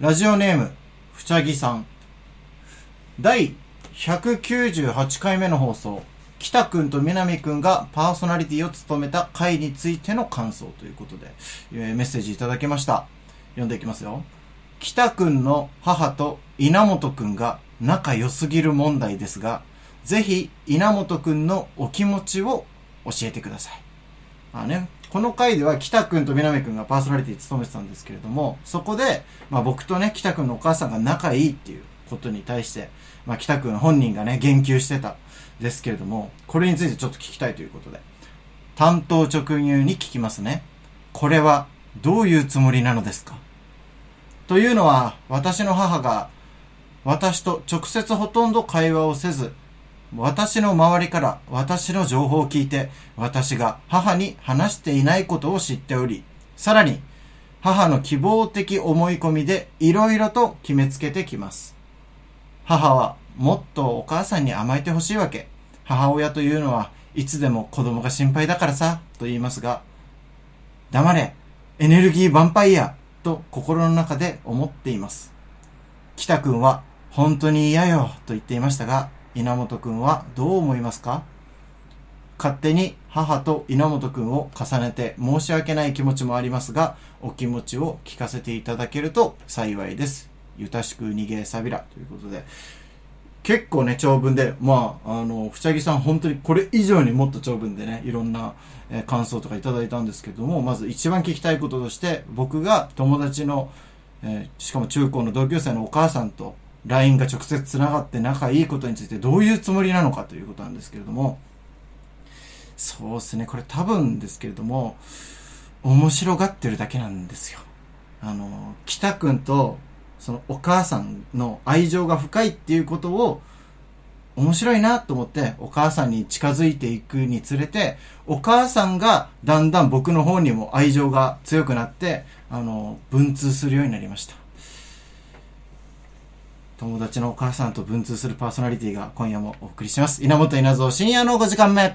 ラジオネーム、ふちゃぎさん。第198回目の放送、北くんと南くんがパーソナリティを務めた回についての感想ということで、えーメッセージいただきました。読んでいきますよ。北くんの母と稲本くんが仲良すぎる問題ですが、ぜひ稲本くんのお気持ちを教えてください。まあね、この回では北くんと南くんがパーソナリティ務めてたんですけれども、そこで、まあ僕とね、北くんのお母さんが仲いいっていうことに対して、まあ北くん本人がね、言及してたですけれども、これについてちょっと聞きたいということで、担当直入に聞きますね。これはどういうつもりなのですか？というのは、私の母が、私と直接ほとんど会話をせず、私の周りから私の情報を聞いて、私が母に話していないことを知っており、さらに、母の希望的思い込みでいろいろと決めつけてきます。母はもっとお母さんに甘えてほしいわけ。母親というのはいつでも子供が心配だからさ、と言いますが、黙れ、エネルギーヴァンパイア、と心の中で思っています。北くんは本当に嫌よ、と言っていましたが、稲本くんはどう思いますか？勝手に母と稲本くんを重ねて申し訳ない気持ちもありますが、お気持ちを聞かせていただけると幸いです。ゆたしく逃げさびら。ということで、結構ね、長文で、まあ、あの、ふちゃぎさん本当にこれ以上にもっと長文でね、いろんな、えー感想とかいただいたんですけども、まず一番聞きたいこととして、僕が友達の、えーしかも中高の同級生のお母さんと LINE が直接繋がって仲いいことについてどういうつもりなのかということなんですけれども、そうですね、これ多分ですけれども、面白がってるだけなんですよ。あの、北くんと、そのお母さんの愛情が深いっていうことを、面白いなと思ってお母さんに近づいていくにつれて、お母さんがだんだん僕の方にも愛情が強くなって、あの、文通するようになりました。友達のお母さんと文通するパーソナリティが今夜もお送りします。稲本稲造深夜の5時間目。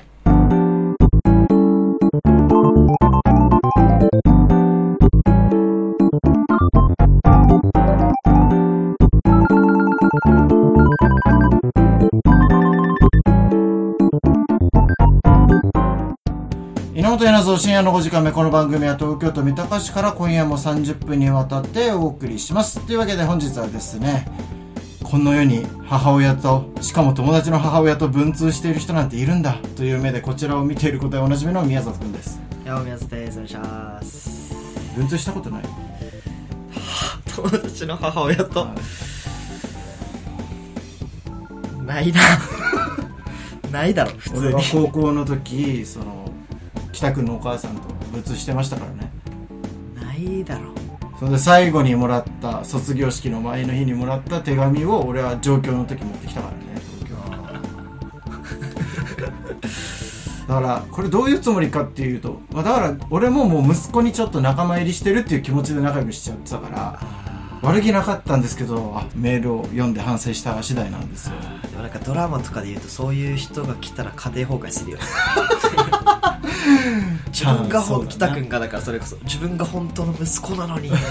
稲本稲造深夜の5時間目この番組は東京都三鷹市から今夜も30分にわたってお送りしますというわけで本日はですねこの世に母親としかも友達の母親と文通している人なんているんだという目でこちらを見ていることでおなじみの宮里くんです。山宮津ですお願いします。文通したことない？友達の母親と。はい。ないな。ないだろ普通俺はに高校の時その北くんのお母さんと文通してましたからね。ないだろそれで最後にもらった卒業式の前の日にもらった手紙を俺は上京の時持ってきたからね。東京だからこれどういうつもりかっていうと、まあ、だから俺ももう息子にちょっと仲間入りしてるっていう気持ちで仲良くしちゃってたから悪気なかったんですけどあメールを読んで反省した次第なんですよ。でもなんかドラマとかで言うとそういう人が来たら家庭崩壊するよね。自分がほんがだからそれこそ自分が本当の息子なのにみたい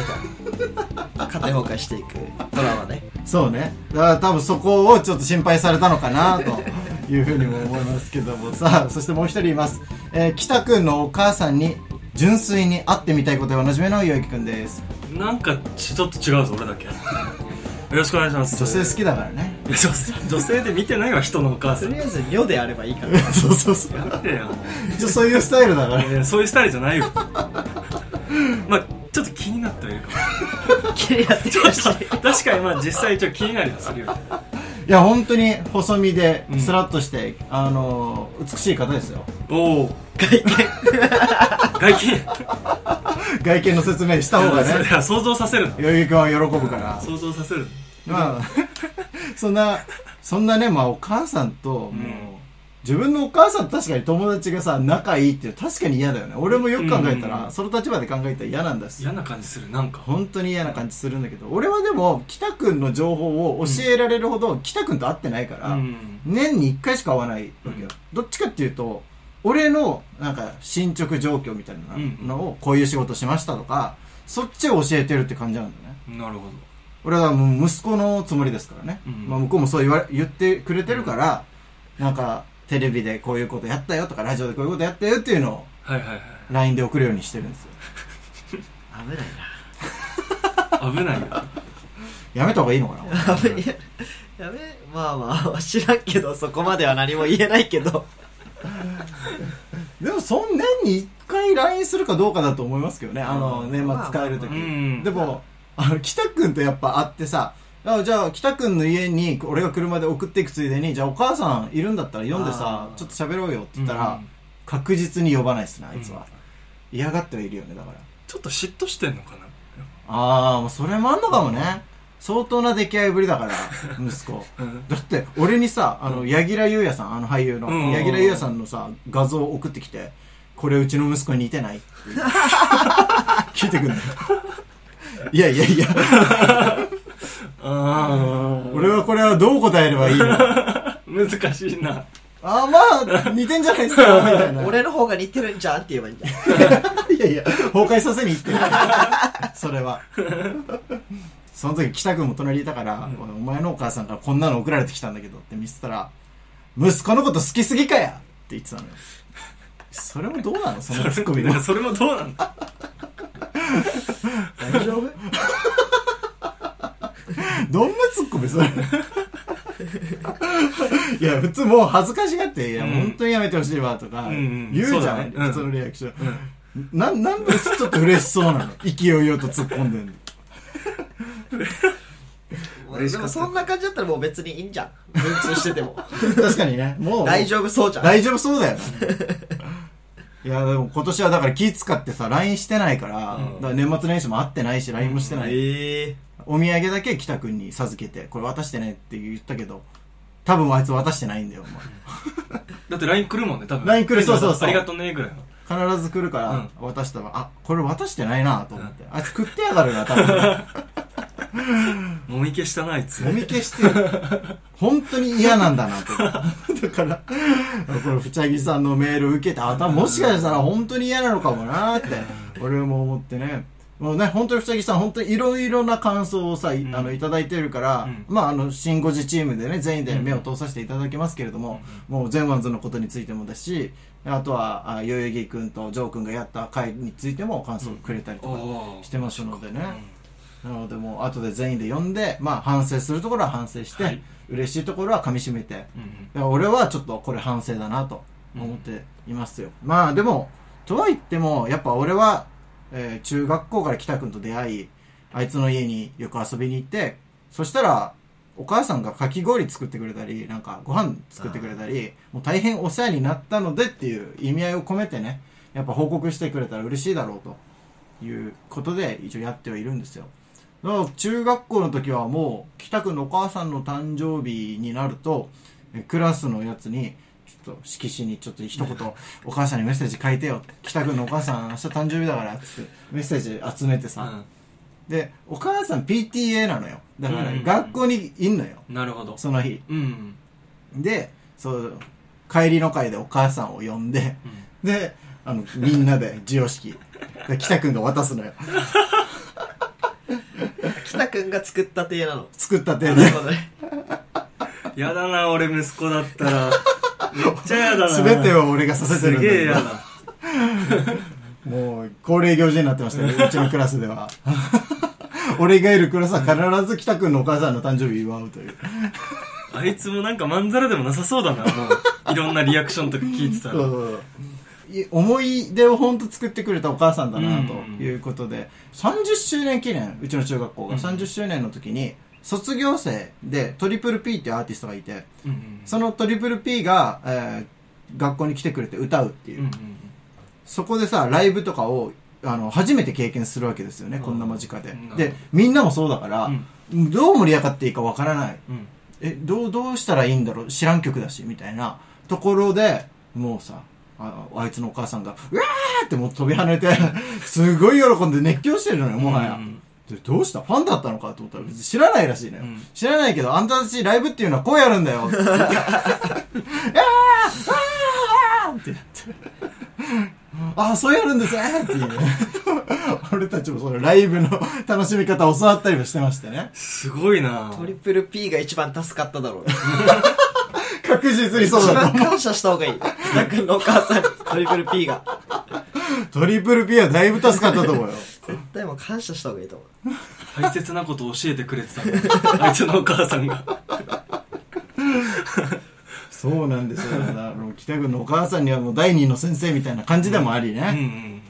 な。家庭崩壊していくドラマね。そうね。だから多分そこをちょっと心配されたのかなというふうにも思いますけども。さあそしてもう一人います、えー、北くんのお母さんに純粋に会ってみたいことでおなじみのゆうきくんですなんかちちょっと違うぞ俺だけ。よろしくお願いします。女性好きだからね。いや女性女性で見てないわ人のお母さん。とりあえず女であればいいから。そうそうそう。やめてよ。も一応そういうスタイルだから。ういやそういうスタイルじゃないよ。まあちょっと気になってはいるかも。気になってるし。確かにまあ実際一応気になりはするよいや本当に細身でうん。スラッとして、あのー美しい方ですよ。おお外見。外見外見の説明した方がね。いや想像させるゆうきくんは喜ぶから。想像させるまあ そんなそんなねまあお母さんともう、ん自分のお母さんと確かに友達がさ仲いいって確かに嫌だよね。俺もよく考えたら、うんその立場で考えたら嫌なんだし嫌な感じする。なんか。本当に嫌な感じするんだけど俺はでも北くんの情報を教えられるほど北くんと会ってないから、うん。年に1回しか会わないわけよ、どっちかっていうと俺のなんか進捗状況みたいなのをこういう仕事しましたとかそっちを教えてるって感じなんだね。なるほ俺はもう息子のつもりですからね、うん。まあ、向こうもそう言われ言ってくれてるから、なんかテレビでこういうことやったよとかラジオでこういうことやったよっていうのをはいはいはい。LINE で送るようにしてるんですよ。危ない危ないよ。やめた方がいいのかな？な危ないやめまあまあ知らんけどそこまでは何も言えないけど でもそん年に1回 LINE するかどうかだと思いますけどね。あのうん年末帰るとき、うん。でもあの北くんとやっぱ会ってさあじゃあ北くんの家に俺が車で送っていくついでにじゃあお母さんいるんだったら読んでさちょっと喋ろうよって言ったら、うん。確実に呼ばないっすねあいつは、嫌がってはいるよねだから。ちょっと嫉妬してんのかな？ああもうそれもあんのかもね相当な出来合いぶりだから 息子。うん。だって俺にさあの柳楽優弥さんあの俳優のうん。柳楽優弥さんのさ画像を送ってきてこれうちの息子に似てない？っ て聞いてくんだよいやいやいや。あ俺はこれはどう答えればいいの？難しいな。あまあ似てんじゃないですかみたいな。俺の方が似てるんじゃんって言えばいいんだよ。いやいや崩壊させに行ってる。それはその時北君も隣にいたから、お前のお母さんからこんなの送られてきたんだけどって見せたら息子のこと好きすぎかやって言ってたのよ。それもどうなの？そのツッコミもそれもどうなんだ？大丈夫？どんなツッコミ？それ。いや普通もう恥ずかしがって「いや、うん本当にやめてほしいわ」とかうんうん。言うじゃん、そうだね。うん。普通のリアクション、うん。ななんでちょっと嬉しそうなの？勢いよと突っ込んでんの 嬉しかった。でもそんな感じだったらもう別にいいんじゃん。文通してても。確かにね。もう。大丈夫そうじゃん。大丈夫そうだよね。いやでも今年はだから気使ってさ LINE してないから,、うん。だから年末年始も会ってないし LINE もしてない、ええお土産だけ北くんに授けてこれ渡してねって言ったけど多分あいつ渡してないんだよだって LINE 来るもんね多分。LINE 来るそうそうそう。ありがとうねぐらいの。お前必ず来るからうん。渡したら、あこれ渡してないなと思って、あいつ食ってやがるな多分 もみ消したなあいつ。もみ消してる本当に嫌なんだなと。だからこのふちゃぎさんのメール受けてあもしかしたら本当に嫌なのかもなって俺も思ってね。もうね本当にふちゃぎさん本当にいろいろな感想をさ、いうん。あのいただいてるから、うん。まああの新5時チームでね全員で目を通させていただきますけれども、もう全ワンズのことについてもだしあとはあ代々木君とジョー君がやった回についても感想をくれたりとかしてますのでね、なのでもう後で全員で読んで、まあ反省するところは反省して、はい。嬉しいところは噛み締めて、だかうん。うんら俺はちょっとこれ反省だなと思っていますよ。まあでも、とは言っても、やっぱ俺は、えー中学校から北くんと出会い、あいつの家によく遊びに行って、そしたら、お母さんがかき氷作ってくれたり、なんかご飯作ってくれたり、もう大変お世話になったのでっていう意味合いを込めてね、やっぱ報告してくれたら嬉しいだろうということで一応やってはいるんですよ。だから中学校の時はもう北くんのお母さんの誕生日になるとえクラスのやつにちょっと色紙にちょっと一言お母さんにメッセージ書いてよって北くんのお母さん明日誕生日だからっつってメッセージ集めてさ、でお母さん PTA なのよ。だからうんうんうん。学校にいんのよ。うんなるほど。その日。うんうん。でそう帰りの会でお母さんを呼んでであのみんなで授与式。で北くんが渡すのよ 北くんが作ったてなの。作った手でなるほどね。やだな俺息子だったら。めっちゃやだな。全てを俺がさせてるんだすげえやだ。もう恒例行事になってましたねうちのクラスでは。俺がいるクラスは必ず北くんのお母さんの誕生日祝うという。あいつもなんかまんざらでもなさそうだなもう。いろんなリアクションとか聞いてたら。そうそうそう。い思い出を本当作ってくれたお母さんだなうん。ということで、30周年記念うちの中学校が。うん。30周年の時に卒業生でトリプル P っていうアーティストがいてうんうんそのトリプル P が、えー学校に来てくれて歌うっていう、うんうんそこでさライブとかをあの初めて経験するわけですよね、うん。こんな間近で、うん。でみんなもそうだから、どう盛り上がっていいかわからない。うんうんえどうどうしたらいいんだろう。知らん曲だしみたいなところでもうさああいつのお母さんが「うわー!」ってもう飛び跳ねて すごい喜んで熱狂してるのよもはや、うん。でどうした？ファンだったのかと思ったら別に知らないらしいのよ、うん。知らないけどあんたたちライブっていうのはこうやるんだよ。って言って「あーあーあー!」って言って。ああそうやるんですねっていうね。俺たちもそのライブの楽しみ方教わったりもしてましてね。すごいな。トリプル P が一番助かっただろうね 確実にそう一だと思う。番感謝した方がいい。北君のお母さんに。トリプル P が。トリプル P はだいぶ助かったと思うよ。絶対もう感謝した方がいいと思う。大切なことを教えてくれてたの。あいつのお母さんが。そうなんですよ。あの北君のお母さんにはもう第二の先生みたいな感じでもありね、うんうん。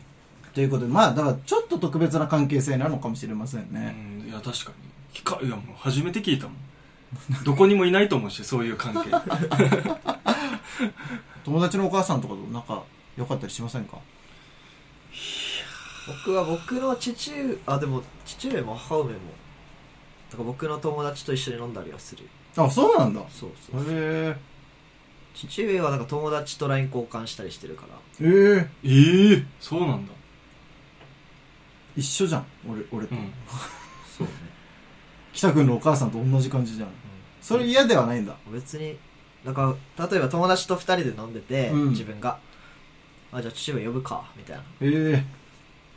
ということでまあだからちょっと特別な関係性なのかもしれませんうね、ん。いや確かに。いやもう初めて聞いたもんどこにもいないと思うしそういう関係。友達のお母さんとかと仲良かったりしませんか？僕は僕の父上あでも父上も母上も。だから僕の友達と一緒に飲んだりはする。あそうなんだ。へそうそう。え。父上はなんか友達と LINE 交換したりしてるから。ええ。ええそうなんだ。一緒じゃん俺俺と、うん北君のお母さんと同じ感じじゃん。それ嫌ではないんだ。別にだから例えば友達と2人で飲んでて、うん。自分が。あじゃあ父上呼ぶかみたいな。ええ。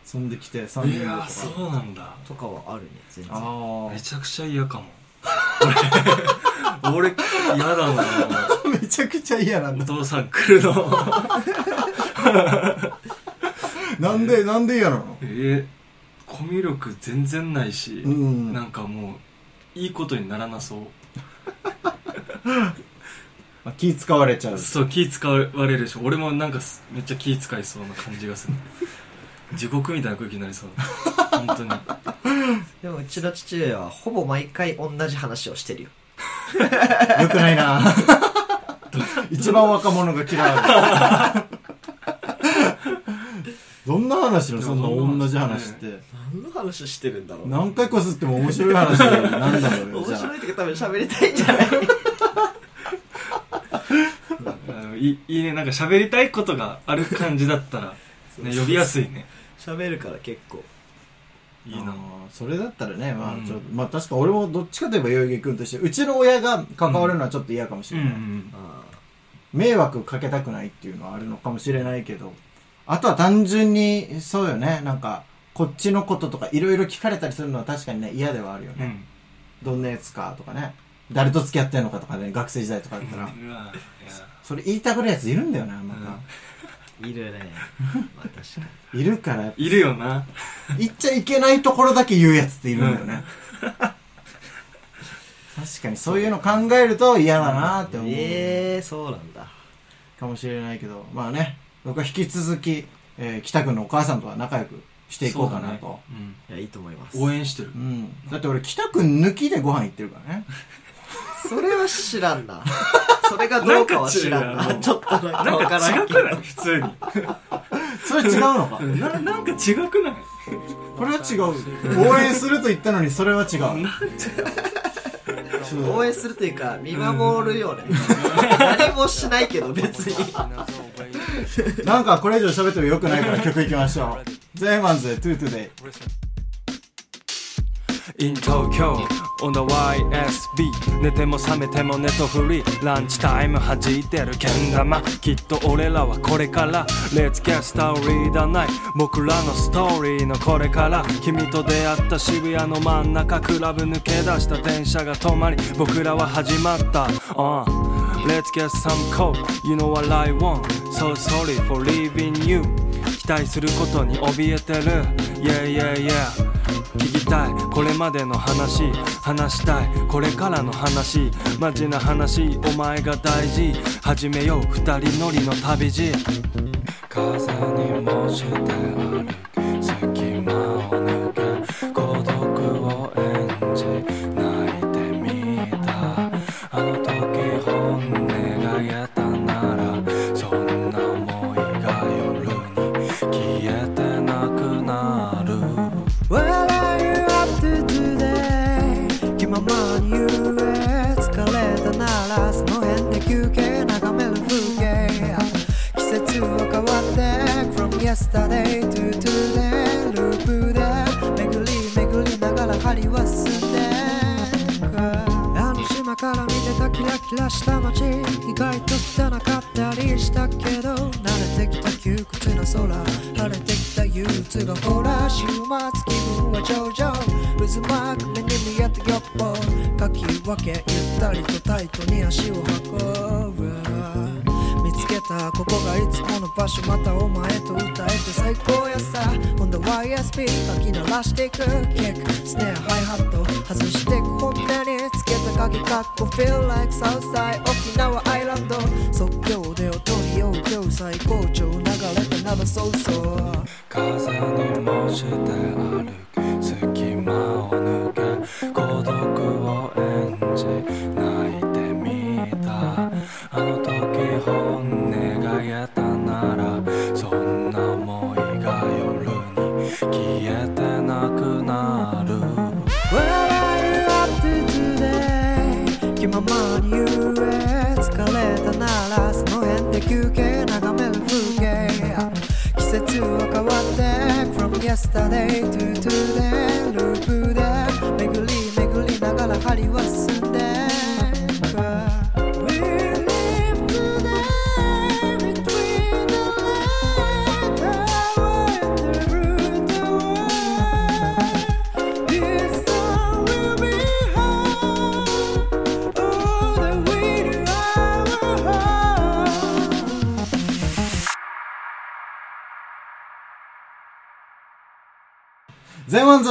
そんできて3人でといやかそうなんだ。とかはあるね全然。あめちゃくちゃ嫌かも。俺俺嫌だなあ めちゃくちゃ嫌なんおだ父さん来るの。なんでなんで嫌なの？えコミュ力全然ないし、うん。なんかもういいことにならなそう。あ気使われちゃう。そう気使われるし俺もなんかすめっちゃ気使いそうな感じがする。地獄みたいな空気になりそう。本当に。でもうちの父上はほぼ毎回同じ話をしてるよ。よくないな。一番若者が嫌うどんな話の？そんな同じ話って。何の話してるんだろう？何回こすっても面白い話なんだろうよ。面白いってか多分喋りたいんじゃない？あ のいいいね。なんか喋りたいことがある感じだったら、ね、呼びやすいね。喋るから結構。いいな。それだったらねまあうん。ちょっと、まあ確か俺もどっちかといえば代々木君としてうちの親が関わるのはちょっと嫌かもしうんれない、うんあ迷惑かけたくないっていうのはあるのかもしれないけどあとは単純にそうよね。なんかこっちのこととかいろいろ聞かれたりするのは確かにね嫌ではあるよね、うん。どんなやつかとかね。誰と付き合ってんのかとかね学生時代とかだったら、それ言いたくないやついるんだよなまた、いるね。まあ確かに。いるから。いるよな。言っちゃいけないところだけ言うやつっているんだよね、確かにそういうの考えると嫌だなって思う、ええー、そうなんだ。かもしれないけど。まあね僕は引き続き、えー北君のお母さんとは仲良くしていこうかなと。いやいいと思います。うん応援してる。うん、だって俺北君抜きでご飯行ってるからね。それは知らんな。それがどうかは知らんな。なんか違うちょっとなんかなんわからか違んけどくない？普通にそれ違うのか？ななんか違くない？これは違う。応援すると言ったのにそれは違う応援するというか見守るよね何もしないけど別に。なんかこれ以上喋ってもよくないから曲いきましょう。ゼーマンズでトゥートゥデイ in Tokyo. on the YSB 寝ても覚めてもネットフリー。ランチタイム弾いてるけん玉。きっと俺らはこれから。Let's get story だない僕らのストーリーのこれから。君と出会った渋谷の真ん中クラブ抜け出した電車が止まり。僕らは始まった。Uh, Let's get some coke. You know what I want. So sorry for leaving you. 期待することに怯えてる。Yeah yeah yeah. 聞きたい。これまでの話話したい。これからの話マジな話お前が大事。始めよう。二人乗りの旅路。風にもして歩く隙間ならその辺で休憩眺める風景。季節は変わって From yesterday to today ループで巡り巡りながら針は進んでく。あの島から見てたキラキラした街。意外と汚かったりしたけど慣れてきた窮屈な空。ですがほら週末気分は上々。渦巻くかき分けゆったりとタイトに足を運ぶ。見つけたここがいつもの場所またお前と歌えて最高やさ。今度は ESP かき鳴らしていく。キックスネアハイハット外してく本音につけた鍵か。っこ Feel like Southside 沖縄アイランド。即興で踊りを今日最高潮流れてならそうそう。風にもして歩く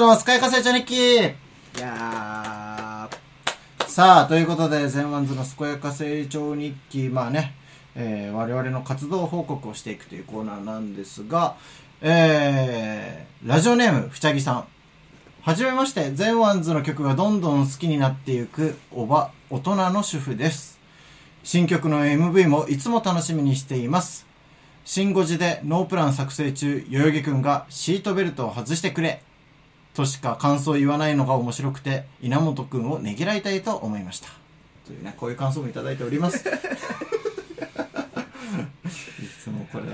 全ワンズのスカイ化成長日記いやさあ、ということで、全ワンズの健やか成長日記、まあね、えー我々の活動報告をしていくというコーナーなんですが、えー、ラジオネーム、ふちゃぎさん。はじめまして、全ワンズの曲がどんどん好きになっていく、おば、大人の主婦です。新曲の MV もいつも楽しみにしています。新5時でノープラン作成中、代々木くんがシートベルトを外してくれ。としか感想を言わないのが面白くて、稲本くんをねぎらいたいと思いました。というね、こういう感想もいただいております。いつもこれ、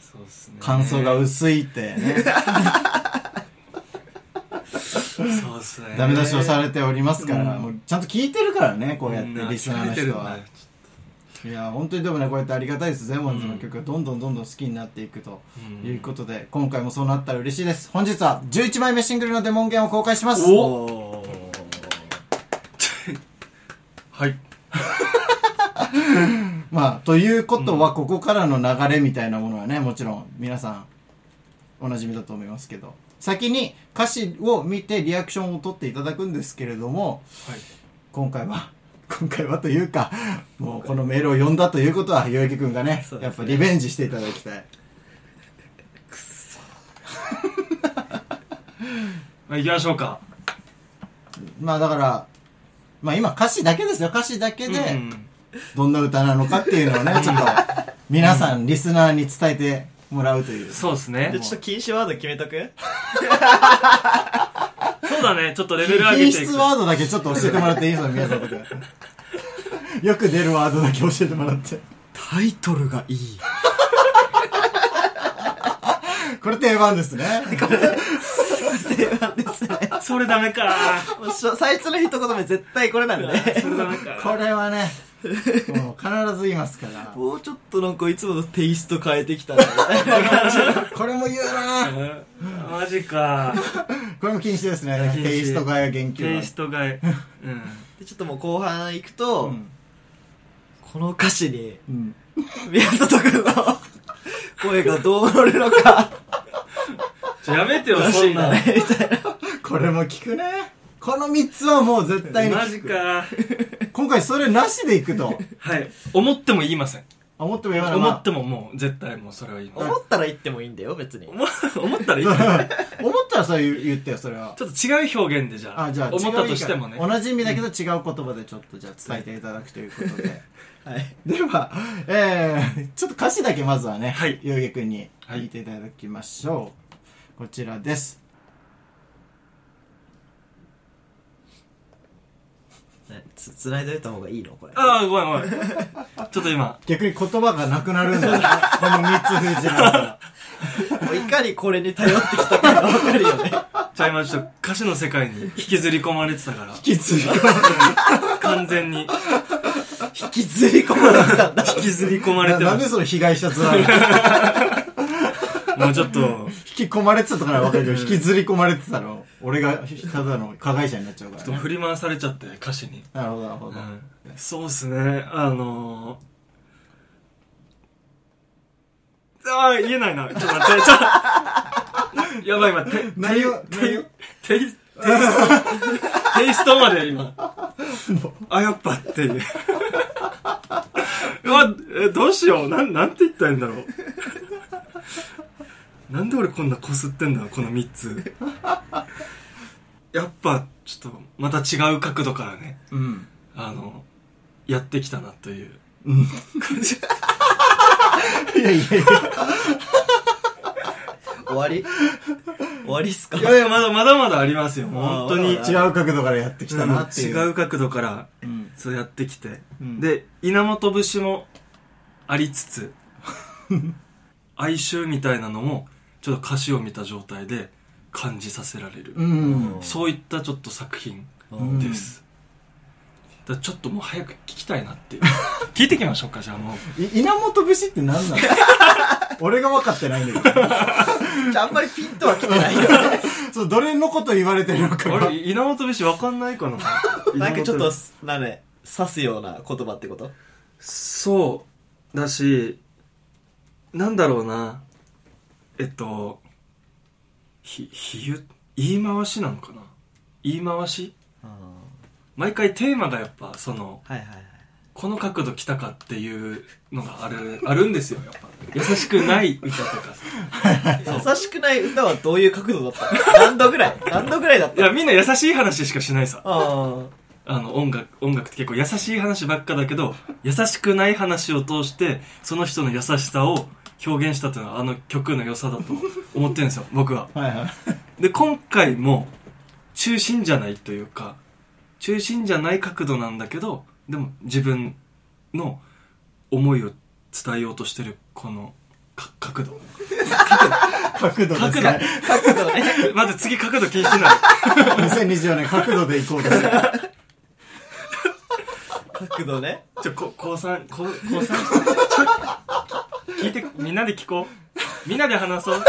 そうっすね。感想が薄いってね、そうっすね。ダメ出しをされておりますから、うん。もうちゃんと聞いてるからね、こうやってリスナーの人はいや、本当にでもね、こうやってありがたいです。ゼモンズの曲がどんどんどんどん好きになっていくとうんいうことで、今回もそうなったら嬉しいです。本日は11枚目シングルのデモ音源を公開します。お はい まあ、ということは、ここからの流れみたいなものはね、もちろん皆さん、おなじみだと思いますけど、先に歌詞を見てリアクションを取っていただくんですけれども、はい今回は、今回はというか、もうこのメールを読んだということは、代々木くんがねねやっぱリベンジしていただきたい。まあ行きましょうかまあだから、まあ今歌詞だけですよ。歌詞だけで、うんどんな歌なのかっていうのをね、ちょっと、皆さん、リスナーに伝えてもらうという。そうですねでちょっと禁止ワード決めとく？そうだね。ちょっとレベル上げ品ていく。質ワードだけちょっと教えてもらっていいですか宮里君。よく出るワードだけ教えてもらって。タイトルがいい。これ定番ですね。定番ですね。それダメか。最初の一言目絶対これなんで。それダメか。これはね、もう必ず言いますから。もうちょっとなんかいつものテイスト変えてきたねこれも言うなうんマジか。これも禁止ですね。テイスト替え言及テイはストがい うん。でちょっともう後半行くと、うん。この歌詞にうん。宮里くんの 声がどう乗るのか。やめてよ欲そんなみたいな。これも聞くね。この3つはもう絶対にマジ。か。今回それなしでいくと。はい。思っても言いません思っても言わない。思ってももう絶対もうそれは言い思ったら言ってもいいんだよ別に思思ったらいいまちょあ思ったらそう言言ってよ、それは。っと違う表現でじゃああ、じゃあ、思ったとしてもね同じ意味だけど違う言葉でちょっとじゃあ伝えていただくということで。はいでは、えー、ちょっと歌詞だけまずはね、はいゆうげくんに聞いていただきましょう。こちらです。つつないでおいた方がいいの？これ。ああごめんごめん。ちょっと今。逆に言葉がなくなるんだね。この三つ封じながら。もういかにこれに頼ってきたかが分かるよね。じゃあ今ちょっと歌詞の世界に引きずり込まれてたから。きつい。完全に。引きずり込まれてたんだ。引きずり込まれてましななんでその被害者面なのたもうちょっと。引き込まれてたとかならわかるけど、うん。引きずり込まれてたの、俺がただの加害者になっちゃうから、ね。振り回されちゃって歌詞に、なるほど、なるほど。うん、そうっすね。あのー、ああ言えないな。ちょっと待って。ちょっと。やばい今。て何をテイテイテイストテイストまで今。あやっぱっていう。うわえどうしよう。なんなんて言ったらいいんだろうなんで俺こんなこすってんだこの3つ。やっぱちょっとまた違う角度からねうん。あのやってきたなという。感じ いやいやいや。終わり？終わりっすか？いやいやまだまだまだありますよ。本当に。違う角度からやってきたなっていう。違う角度からうん。そうやってきて、うん。で稲本節もありつつ 哀愁みたいなのもちょっと歌詞を見た状態で感じさせられる、うん。そういったちょっと作品うん。です、だからちょっともう早く聞きたいなっていう。聞いてきましょうかじゃあもう。い稲本節って何なの？俺が分かってないんだけど。ああんまりピンとは来てないよね。そう、どれのこと言われてるのかが。あれ。稲本節わかんないかな？なんかちょっとなね刺すような言葉ってこと？そうだしなんだろうなえっとひ比喩？言い回しなのかな？言い回し？毎回テーマがやっぱそのはいはいはい。この角度来たかっていうのがあるあるんですよやっぱ。優しくない歌とかさ。優しくない歌はどういう角度だったの？何度ぐらい？何度ぐらいだったいやみんな優しい話しかしないさ。ああの音楽音楽って結構優しい話ばっかだけど優しくない話を通してその人の優しさを表現したというのはあの曲の良さだと思ってるんですよ。僕は。はいはい。で今回も中心じゃないというか中心じゃない角度なんだけどでも自分の思いを伝えようとしてるこのか角度。角度です角度。ね。あ角度ね。まず次角度気にしてない2024年角度で行こうとし。角度ね。ちょこ高三高高三？ちょ聞いてみんなで聞こうみんなで話そう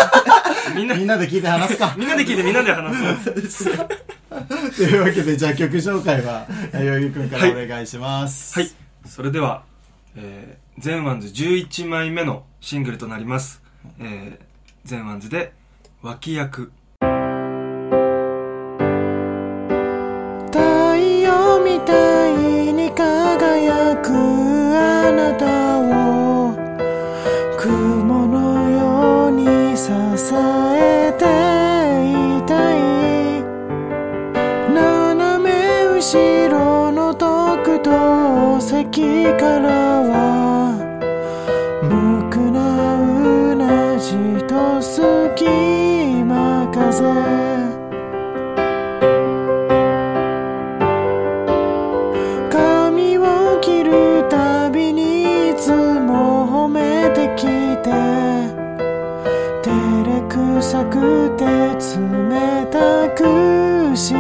みんなみんなで聞いて話すか。みんなで聞いてみんなで話そうというわけで、じゃあ曲紹介は、代々木くんからお願いします。はい。それでは、えー、全ワンズ11枚目のシングルとなります。えー、全ワンズで、脇役。太陽みたいに輝くあなたをからは無垢なうなじと隙間風髪を切るたびにいつも褒めてきて。照れくさくて冷たくし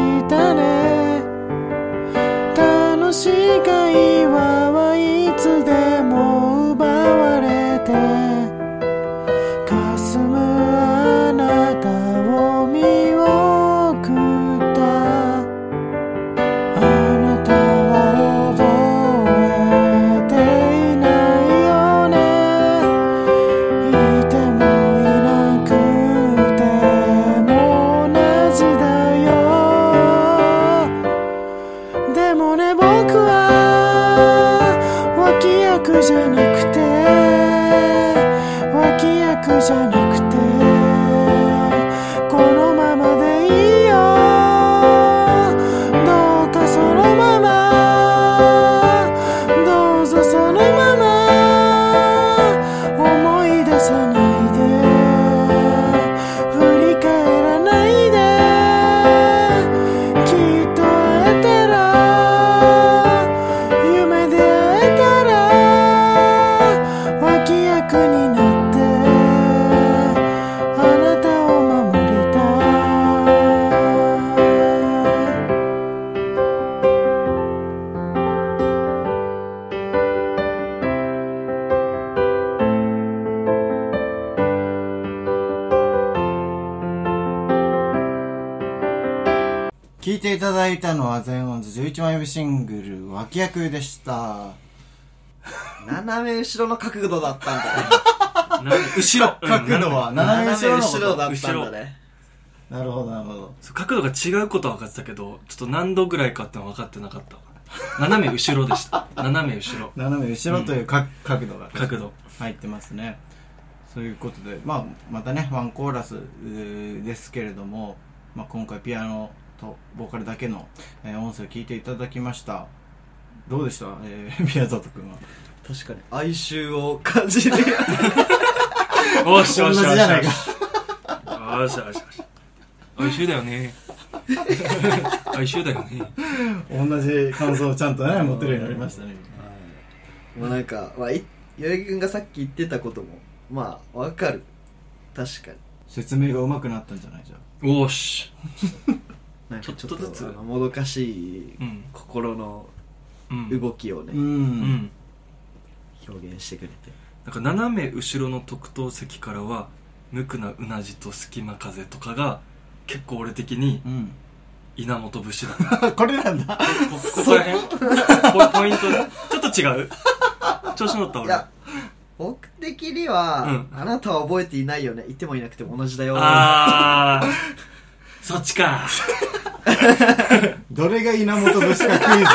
図11枚目シングル脇役でした。斜め後ろの角度だったんだね。な 後ろ角度は。斜め後ろ後ろだったんだね。なるほどなるほど。角度が違うことは分かってたけどちょっと何度ぐらいかってのは分かってなかった。斜め後ろでした。斜め後ろ。斜め後ろというか、角度が。角度。入ってますね。そういうことで、まあ、またねワンコーラスですけれども、まあ、今回ピアノとボーカルだけの、えー音声を聞いていただきました。どうでした、えー宮里君は。確かに哀愁を感じるおし同じじよしよし。ゃないか。よしよしよし。哀愁だよね。哀愁だよね。同じ感想をちゃんとね持てるようになりましたね。もうなんか、まあ、い代々木君がさっき言ってたこともまあわかる。確かに。説明が上手くなったんじゃないじゃおーしなんかちょっとずつ。もどかしいうん心のうん。動きをね、んうん。表現してくれて。なんか斜め後ろの特等席からは無垢なうなじと隙間風とかが結構俺的にうん。稲本節だ これなんだ。こここら辺。ポポイント。ちょっと違う。調子乗った俺。いや僕的には、うん。あなたは覚えていないよね。いてもいなくても同じだよ。あー そっちか。どれが稲本節かクイズ？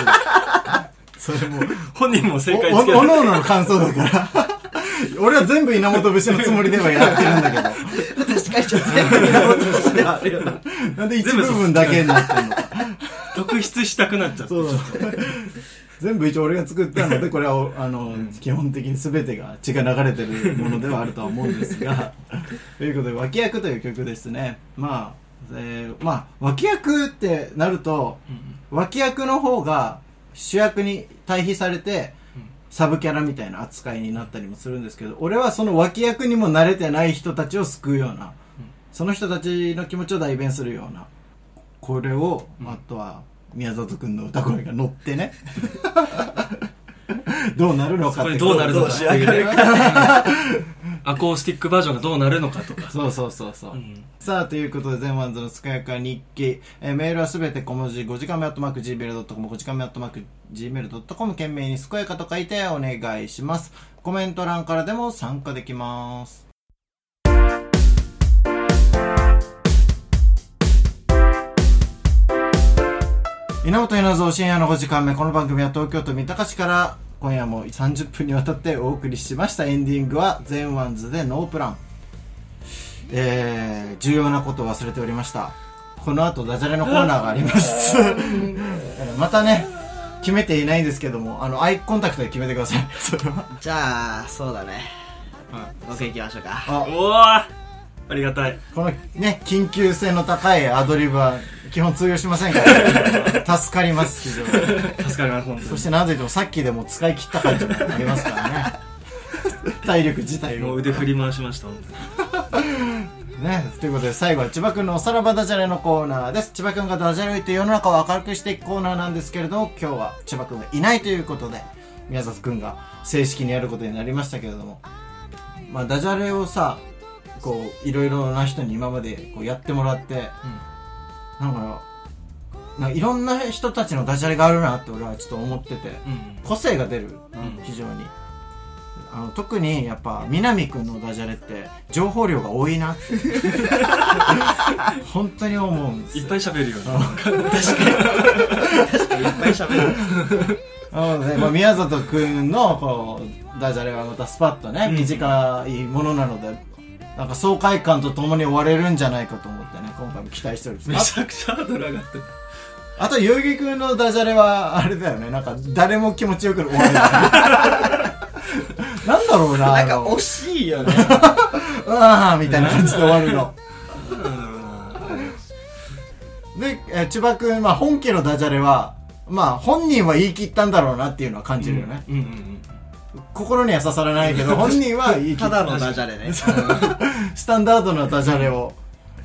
それもう本人も正解おつけるおおのおのの感想だから。俺は全部稲本節のつもりではやってるんだけど。確かにちょっと全部稲本節ではあるよななんで一部分だけになってんの？か特筆したくなっちゃったそう。全部一応俺が作ったのでこれはおあの基本的に全てが血が流れてるものではあるとは思うんですが。ということで「脇役」という曲ですね。まあ、えーまあ脇役ってなるとうん脇役の方が主役に対比されてうん。サブキャラみたいな扱いになったりもするんですけど俺はその脇役にも慣れてない人たちを救うようなその人たちの気持ちを代弁するようなこれを、うん。あとは宮里君の歌声が乗ってね。どうなるのかってにどうなるのかどう仕上がる アコースティックバージョンがどうなるのかとか。そうそうそうそう、うん。さあということで全ワンズの健やか日記、えーメールはすべて小文字5時間目アットマーク Gmail.com 5時間目アットマーク Gmail.com 件名に健やかと書いてお願いします。コメント欄からでも参加できます。稲本稲造深夜の5時間目。この番組は東京都三鷹市から今夜も30分にわたってお送りしました。エンディングは全ワンズでノープラン。えー、重要なことを忘れておりました。この後ダジャレのコーナーがあります。え ーまたね決めていないんですけどもあのアイコンタクトで決めてください。それは。じゃあそうだね。僕行きましょうか。あ。おおありがたい。このね緊急性の高いアドリブは基本通用しませんから。助かります非常に。助かります本当に。そして何といってもさっきでも使い切った感じもありますからね。体力自体を。もう腕振り回しました本ね、ということで最後は千葉くんのおさらばダジャレのコーナーです。千葉くんがダジャレを言って世の中を明るくしていくコーナーなんですけれども今日は千葉くんがいないということで宮里くんが正式にやることになりましたけれども。まあダジャレをさこういろいろな人に今までこうやってもらって、なんかなんかいろんな人たちのダジャレがあるなって俺はちょっと思ってて当に個性が出る、ん。非常に。あの特にやっぱ南くんのダジャレって情報量が多いなって。本当に思うんです。よいっぱい喋るよね。いっぱい喋る。なので、まあ、宮里くんのこうダジャレはまたスパッとねうん。短いものなので、なんか爽快感とともに終われるんじゃないかと思ってね今回も期待しておりめます。ちゃくちゃハードル上がってる。ああと代々木くんのダジャレはあれだよね。なんか誰も気持ちよく終われない。なんだろうななんか惜しいよね。うわーみたいな感じで終わるの。なん。だろうなで、えー千葉くん、まあ、本家のダジャレは、まあ、本人は言い切ったんだろうなっていうのは感じるよね。うんうんうん心には刺さらないけど、本人は言い切ったただのダジャレねスタンダードなダジャレを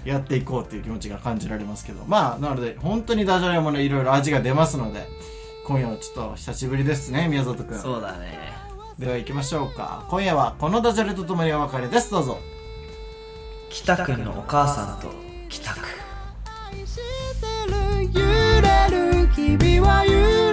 やっていこうっていう気持ちが感じられますけど、まあ、なので、本当にダジャレもね、いろいろ味が出ますので、今夜はちょっと久しぶりですね、宮里くん。そうだねでは行きましょうか。今夜はこのダジャレとともにお別れです。どうぞ。北くんのお母さんと帰宅してる揺れれる気分